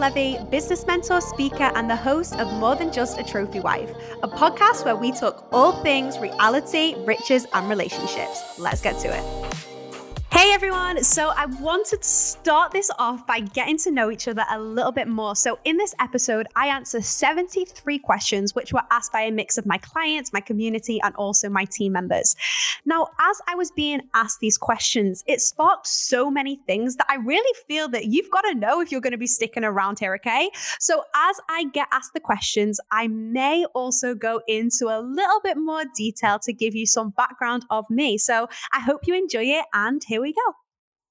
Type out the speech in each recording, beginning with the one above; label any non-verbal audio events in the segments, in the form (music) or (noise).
Levey, business mentor, speaker, and the host of More Than Just a Trophy Wife, a podcast where we talk all things reality, riches, and relationships. Let's get to it. Hey everyone! So, I wanted to start this off by getting to know each other a little bit more. So, in this episode, I answer 73 questions which were asked by a mix of my clients, my community, and also my team members. Now, as I was being asked these questions, it sparked so many things that I really feel that you've got to know if you're going to be sticking around here, okay? So, as I get asked the questions, I may also go into a little bit more detail to give you some background of me. So, I hope you enjoy it, and here we we go.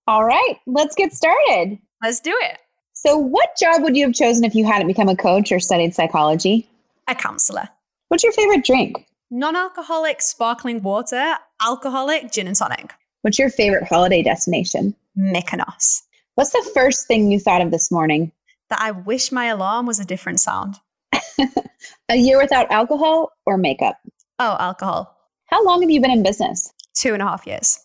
All right, let's get started. Let's do it. So, what job would you have chosen if you hadn't become a coach or studied psychology? A counselor. What's your favorite drink? Non alcoholic sparkling water, alcoholic gin and tonic. What's your favorite holiday destination? Mykonos. What's the first thing you thought of this morning? That I wish my alarm was a different sound. (laughs) a year without alcohol or makeup? Oh, alcohol. How long have you been in business? Two and a half years.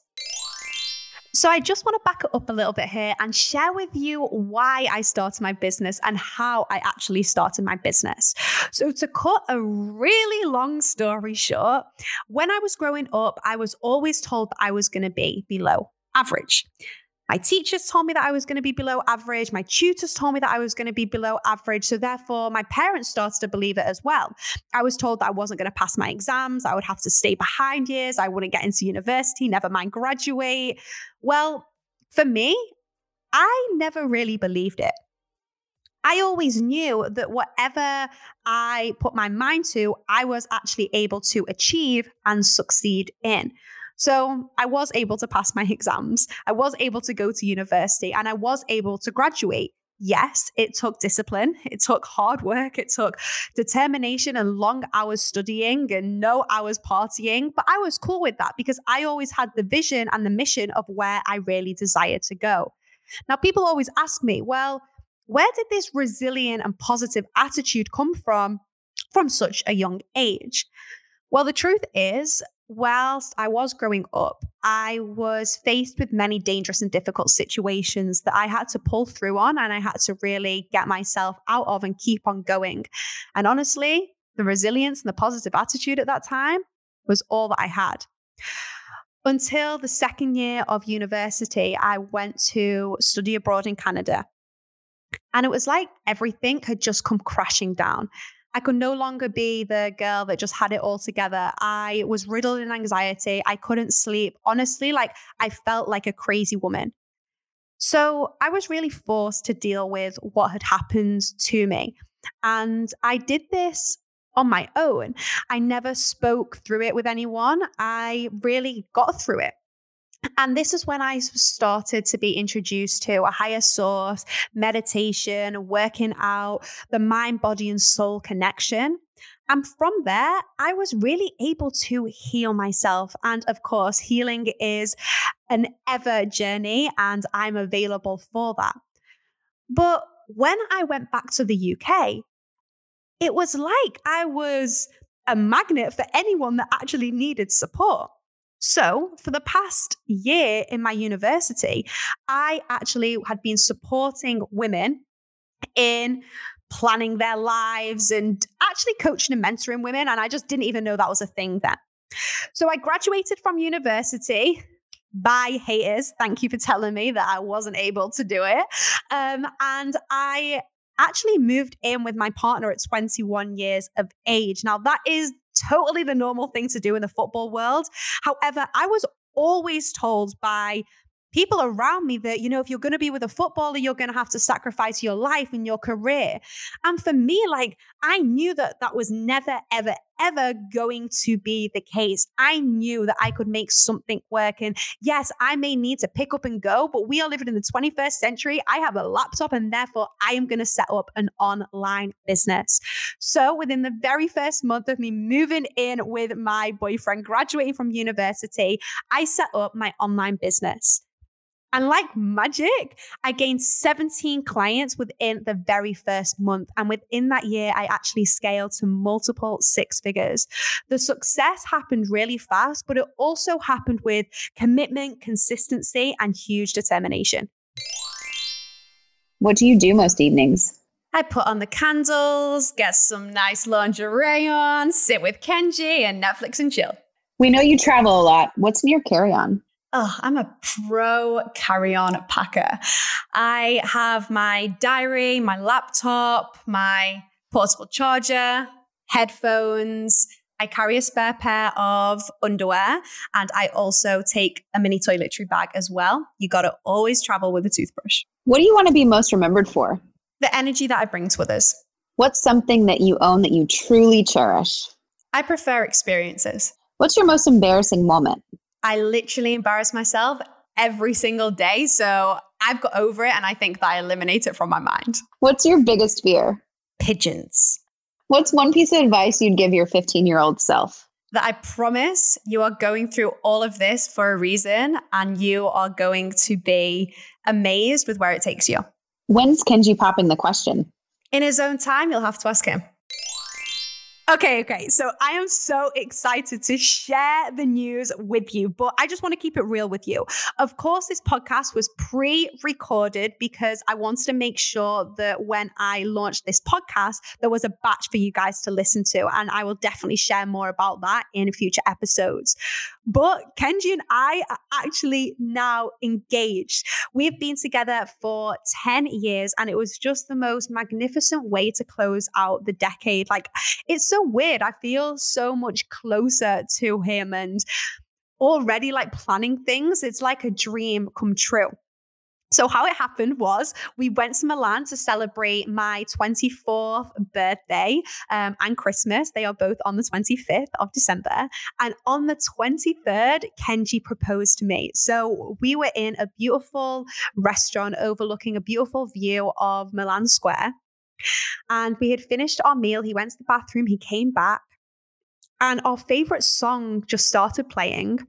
So, I just want to back it up a little bit here and share with you why I started my business and how I actually started my business. So, to cut a really long story short, when I was growing up, I was always told that I was going to be below average. My teachers told me that I was going to be below average. My tutors told me that I was going to be below average. So, therefore, my parents started to believe it as well. I was told that I wasn't going to pass my exams. I would have to stay behind years. I wouldn't get into university, never mind graduate. Well, for me, I never really believed it. I always knew that whatever I put my mind to, I was actually able to achieve and succeed in. So I was able to pass my (laughs) exams. I was able to go to university and I was able to graduate. Yes, it took discipline. It took hard work. It took determination and long hours studying and no hours partying. But I was cool with that because I always had the vision and the mission of where I really desired to go. Now, people always ask me, well, where did this resilient and positive attitude come from from such a young age? Well, the truth is, whilst I was growing up, I was faced with many dangerous and difficult situations that I had to pull through on and I had to really get myself out of and keep on going. And honestly, the resilience and the positive attitude at that time was all that I had. Until the second year of university, I went to study abroad in Canada. And it was like everything had just come crashing down. I could no longer be the girl that just had it all together. I was riddled in anxiety. I couldn't sleep. Honestly, like I felt like a crazy woman. So I was really forced to deal with what had happened to me. And I did this on my own. I never spoke through it with anyone. I really got through it. And this is when I started to be introduced to a higher source, meditation, working out, the mind, body, and soul connection. And from there, I was really able to heal myself. And of course, healing is an ever journey, and I'm available for that. But when I went back to the UK, it was like I was a magnet for anyone that actually needed support. So, for the past year in my university, I actually had been supporting women in planning their lives and actually coaching and mentoring women. And I just didn't even know that was a thing then. So, I graduated from university by haters. Thank you for telling me that I wasn't able to do it. Um, and I actually moved in with my partner at 21 years of age. Now, that is totally the normal thing to do in the football world. However, I was always told by people around me that, you know, if you're going to be with a footballer, you're going to have to sacrifice your life and your career. And for me, like, I knew that that was never, ever, ever going to be the case. I knew that I could make something work. And yes, I may need to pick up and go, but we are living in the 21st century. I have a laptop and therefore I am going to set up an online business. So within the very first month of me moving in with my boyfriend, graduating from university, I set up my online business. And like magic, I gained 17 clients within the very first month. And within that year, I actually scaled to multiple six figures. The success happened really fast, but it also happened with commitment, consistency, and huge determination. What do you do most evenings? I put on the candles, get some nice lingerie on, sit with Kenji, and Netflix and chill. We know you travel a lot. What's in your carry on? Oh, I'm a pro carry on packer. I have my diary, my laptop, my portable charger, headphones. I carry a spare pair of underwear and I also take a mini toiletry bag as well. You got to always travel with a toothbrush. What do you want to be most remembered for? The energy that I bring to others. What's something that you own that you truly cherish? I prefer experiences. What's your most embarrassing moment? I literally embarrass myself every single day. So I've got over it and I think that I eliminate it from my mind. What's your biggest fear? Pigeons. What's one piece of advice you'd give your 15 year old self? That I promise you are going through all of this for a reason and you are going to be amazed with where it takes you. When's Kenji popping the question? In his own time, you'll have to ask him. Okay, okay. So I am so excited to share the news with you, but I just want to keep it real with you. Of course, this podcast was pre recorded because I wanted to make sure that when I launched this podcast, there was a batch for you guys to listen to. And I will definitely share more about that in future episodes. But Kenji and I are actually now engaged. We've been together for 10 years, and it was just the most magnificent way to close out the decade. Like, it's so weird. I feel so much closer to him and already like planning things. It's like a dream come true. So, how it happened was we went to Milan to celebrate my 24th birthday um, and Christmas. They are both on the 25th of December. And on the 23rd, Kenji proposed to me. So, we were in a beautiful restaurant overlooking a beautiful view of Milan Square. And we had finished our meal. He went to the bathroom, he came back, and our favorite song just started playing.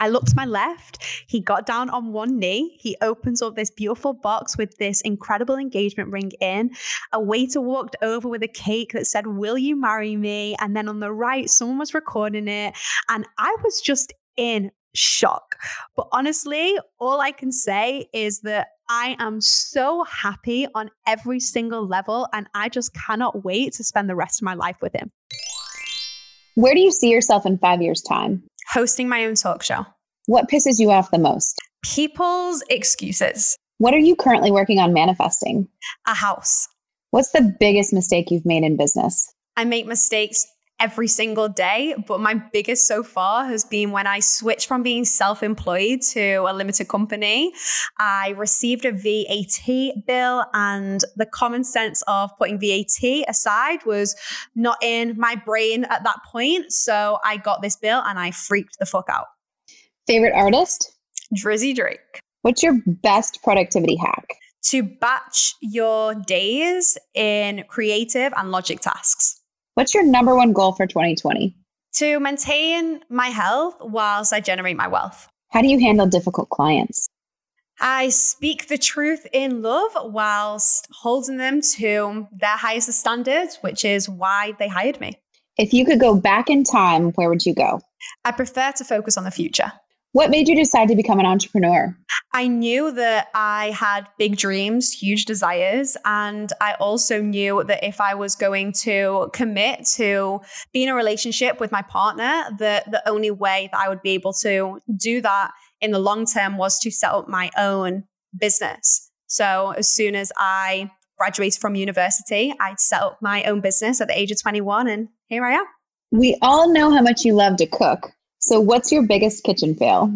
I looked to my left. He got down on one knee. He opens up this beautiful box with this incredible engagement ring in. A waiter walked over with a cake that said, Will you marry me? And then on the right, someone was recording it. And I was just in shock. But honestly, all I can say is that I am so happy on every single level, and I just cannot wait to spend the rest of my life with him. Where do you see yourself in five years' time? Hosting my own talk show. What pisses you off the most? People's excuses. What are you currently working on manifesting? A house. What's the biggest mistake you've made in business? I make mistakes every single day. But my biggest so far has been when I switched from being self employed to a limited company. I received a VAT bill, and the common sense of putting VAT aside was not in my brain at that point. So I got this bill and I freaked the fuck out. Favorite artist? Drizzy Drake. What's your best productivity hack? To batch your days in creative and logic tasks. What's your number one goal for 2020? To maintain my health whilst I generate my wealth. How do you handle difficult clients? I speak the truth in love whilst holding them to their highest standards, which is why they hired me. If you could go back in time, where would you go? I prefer to focus on the future. What made you decide to become an entrepreneur? I knew that I had big dreams, huge desires. And I also knew that if I was going to commit to be in a relationship with my partner, that the only way that I would be able to do that in the long term was to set up my own business. So as soon as I graduated from university, I set up my own business at the age of 21, and here I am. We all know how much you love to cook. So, what's your biggest kitchen fail?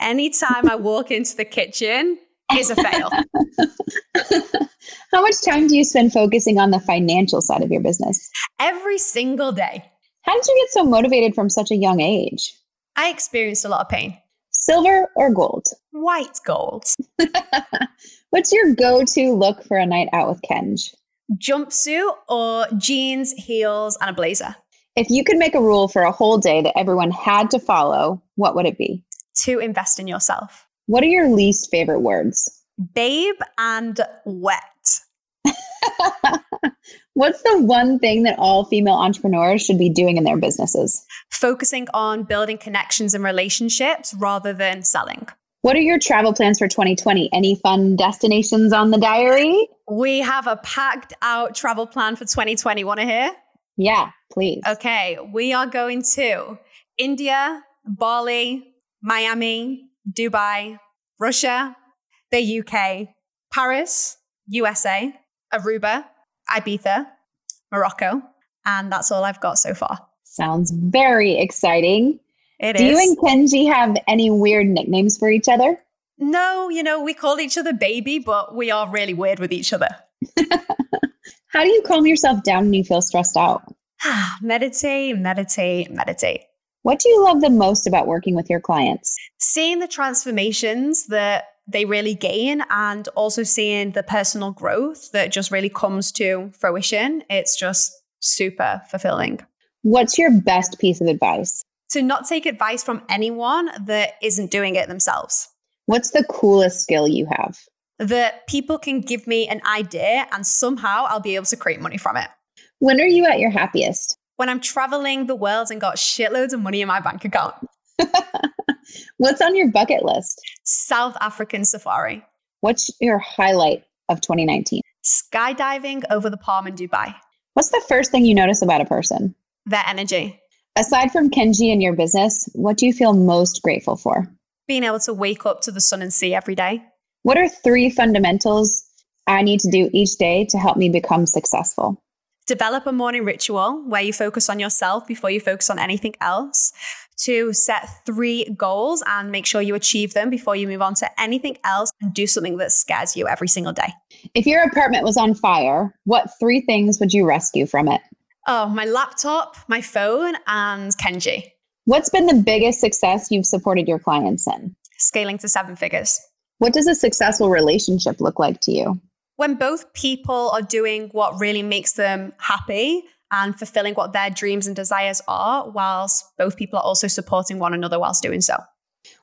Anytime I (laughs) walk into the kitchen is a fail. (laughs) how much time do you spend focusing on the financial side of your business? Every single day. How did you get so motivated from such a young age? I experienced a lot of pain. Silver or gold? White gold. (laughs) What's your go to look for a night out with Kenj? Jumpsuit or jeans, heels, and a blazer. If you could make a rule for a whole day that everyone had to follow, what would it be? To invest in yourself. What are your least favorite words? Babe and wet. (laughs) What's the one thing that all female entrepreneurs should be doing in their businesses? Focusing on building connections and relationships rather than selling. What are your travel plans for 2020? Any fun destinations on the diary? We have a packed out travel plan for 2020. Want to hear? Yeah, please. Okay, we are going to India, Bali, Miami, Dubai, Russia, the UK, Paris, USA, Aruba, Ibiza, Morocco, and that's all I've got so far. Sounds very exciting. It Do is. you and Kenji have any weird nicknames for each other? no, you know, we call each other baby, but we are really weird with each other. (laughs) How do you calm yourself down when you feel stressed out? (sighs) meditate, meditate, meditate. What do you love the most about working with your clients? Seeing the transformations that they really gain and also seeing the personal growth that just really comes to fruition, it's just super fulfilling. What's your best piece of advice? To not take advice from anyone that isn't doing it themselves. What's the coolest skill you have? That people can give me an idea and somehow I'll be able to create money from it. When are you at your happiest? When I'm traveling the world and got shitloads of money in my bank account. (laughs) What's on your bucket list? South African safari, What's your highlight of 2019? skydiving over the palm in Dubai. What's the first thing you notice about a person? Their energy, Aside from Kenji and your business, what do you feel most grateful for? being able to wake up to the sun and sea every day. What are three fundamentals I need to do each day to help me become successful? Develop a morning ritual where you focus on yourself before you focus on anything else. To set three goals and make sure you achieve them before you move on to anything else and do something that scares you every single day. If your apartment was on fire, what three things would you rescue from it? Oh, my laptop, my phone, and Kenji. What's been the biggest success you've supported your clients in? Scaling to seven figures. What does a successful relationship look like to you? When both people are doing what really makes them happy and fulfilling what their dreams and desires are, whilst both people are also supporting one another whilst doing so.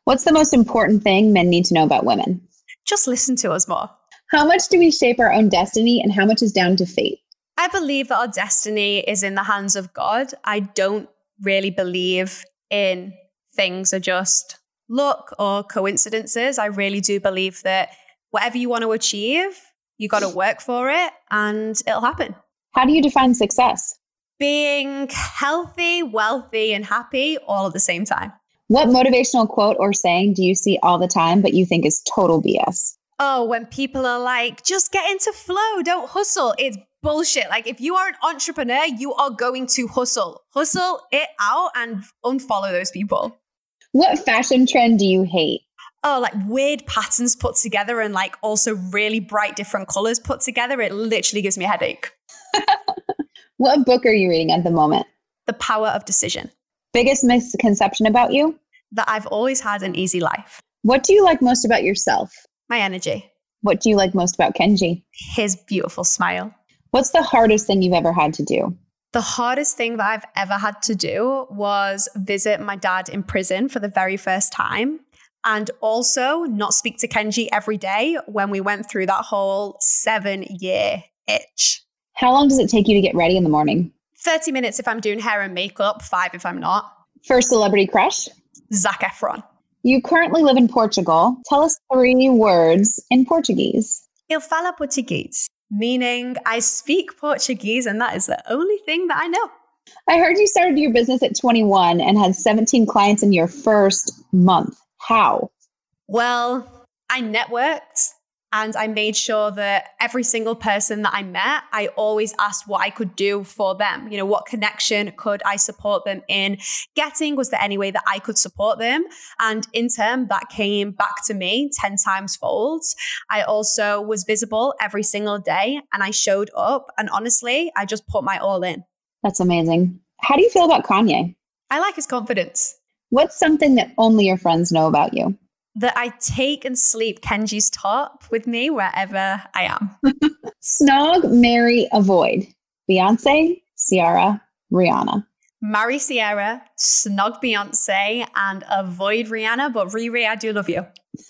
What's the most important thing men need to know about women? Just listen to us more. How much do we shape our own destiny and how much is down to fate? I believe that our destiny is in the hands of God. I don't really believe in things are just luck or coincidences. I really do believe that whatever you want to achieve, you got to (laughs) work for it and it'll happen. How do you define success? Being healthy, wealthy, and happy all at the same time. What motivational quote or saying do you see all the time but you think is total BS? Oh, when people are like, just get into flow, don't hustle. It's bullshit. Like, if you are an entrepreneur, you are going to hustle. Hustle it out and unfollow those people. What fashion trend do you hate? Oh, like weird patterns put together and like also really bright different colors put together. It literally gives me a headache. (laughs) What book are you reading at the moment? The power of decision Biggest misconception about you? that I've always had an easy life. What do you like most about yourself? My energy, What do you like most about Kenji? his beautiful smile. What's the hardest thing you've ever had to do? The hardest thing that I've ever had to do was visit my dad in prison for the very first time and also not speak to Kenji every day when we went through that whole seven year itch. How long does it take you to get ready in the morning? 30 minutes if I'm doing hair and makeup, five if I'm not. First celebrity crush? Zac Efron. You currently live in Portugal. Tell us three words in Portuguese. Eu falo português, meaning I speak Portuguese, and that is the only thing that I know. I heard you started your business at 21 and had 17 clients in your first month. How? Well, I networked and I made sure that every single person that I met, I always asked what I could do for them. You know, what connection could I support them in getting? Was there any way that I could support them? And in turn, that came back to me 10 times fold. I also was visible every single day and I showed up. And honestly, I just put my all in. That's amazing. How do you feel about Kanye? I like his confidence. What's something that only your friends know about you? That I take and sleep Kenji's top with me wherever I am. (laughs) Snog, marry, avoid. Beyonce, Ciara, Rihanna. marry Ciara, snog Beyonce, and avoid Rihanna. But Riri, I do love you. (laughs)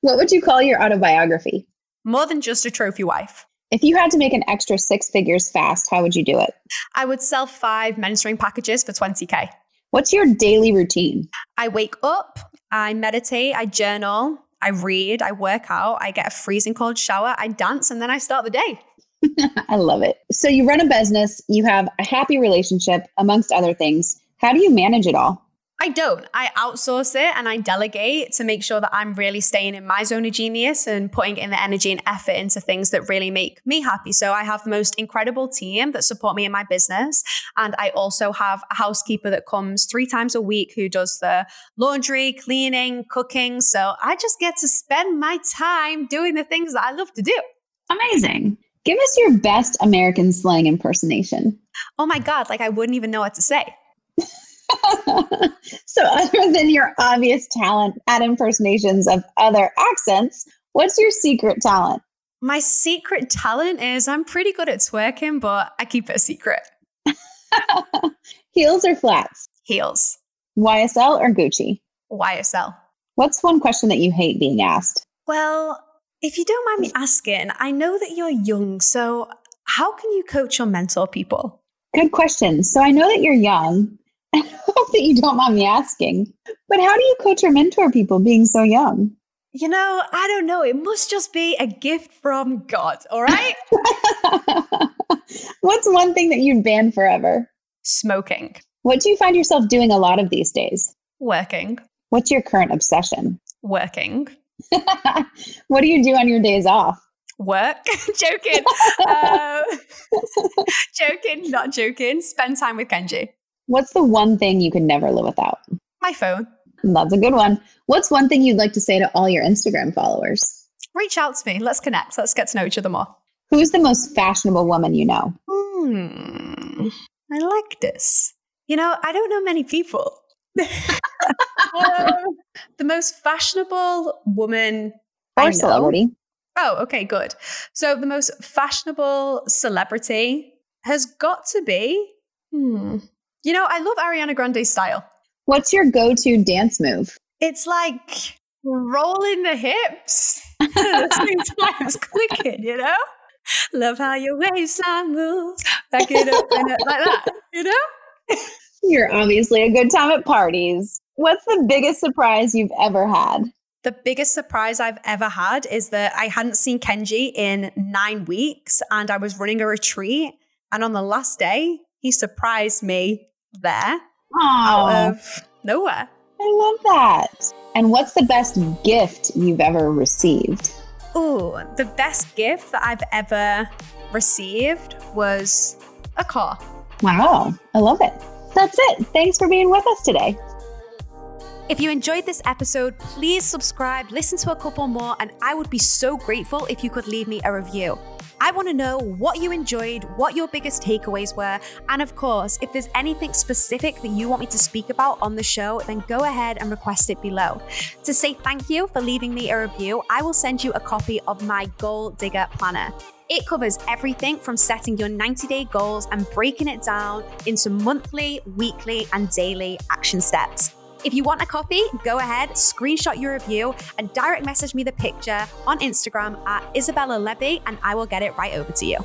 what would you call your autobiography? More than just a trophy wife. If you had to make an extra six figures fast, how would you do it? I would sell five mentoring packages for 20K. What's your daily routine? I wake up, I meditate, I journal, I read, I work out, I get a freezing cold shower, I dance, and then I start the day. (laughs) I love it. So you run a business, you have a happy relationship, amongst other things. How do you manage it all? I don't. I outsource it and I delegate to make sure that I'm really staying in my zone of genius and putting in the energy and effort into things that really make me happy. So I have the most incredible team that support me in my business. And I also have a housekeeper that comes three times a week who does the laundry, cleaning, cooking. So I just get to spend my time doing the things that I love to do. Amazing. Give us your best American slang impersonation. Oh my God, like I wouldn't even know what to say. (laughs) (laughs) so, other than your obvious talent at impersonations of other accents, what's your secret talent? My secret talent is I'm pretty good at twerking, but I keep it a secret. (laughs) Heels or flats? Heels. YSL or Gucci? YSL. What's one question that you hate being asked? Well, if you don't mind me asking, I know that you're young, so how can you coach or mentor people? Good question. So I know that you're young, (laughs) I hope that you don't mind me asking, but how do you coach or mentor people being so young? You know, I don't know. It must just be a gift from God, all right? (laughs) What's one thing that you'd ban forever? Smoking. What do you find yourself doing a lot of these days? Working. What's your current obsession? Working. (laughs) what do you do on your days off? Work. joking. uh, joking, not joking. Spend time with Kenji. What's the one thing you could never live without? My phone. That's a good one. What's one thing you'd like to say to all your Instagram followers? Reach out to me. Let's connect. Let's get to know each other more. Who's the most fashionable woman you know? Hmm. I like this. You know, I don't know many people. uh, (laughs) the most fashionable woman or celebrity. Oh, okay, good. So the most fashionable celebrity has got to be. Hmm. You know, I love Ariana Grande's style. What's your go to dance move? It's like rolling the hips at the same time as clicking, you know? Love how your waistline moves. Back it up and it like that, you know? You're obviously a good time at parties. What's the biggest surprise you've ever had? The biggest surprise I've ever had is that I hadn't seen Kenji in nine weeks and I was running a retreat. And on the last day, he surprised me there Aww. out of nowhere. I love that. And what's the best gift you've ever received? Oh, the best gift that I've ever received was a car. Wow, I love it. That's it. Thanks for being with us today. If you enjoyed this episode, please subscribe, listen to a couple more, and I would be so grateful if you could leave me a review. I want to know what you enjoyed, what your biggest takeaways were, and of course, if there's anything specific that you want me to speak about on the show, then go ahead and request it below. To say thank you for leaving me a review, I will send you a copy of my Goal Digger Planner. It covers everything from setting your 90 day goals and breaking it down into monthly, weekly, and daily action steps. If you want a copy, go ahead, screenshot your review, and direct message me the picture on Instagram at Izabella Levey, and I will get it right over to you.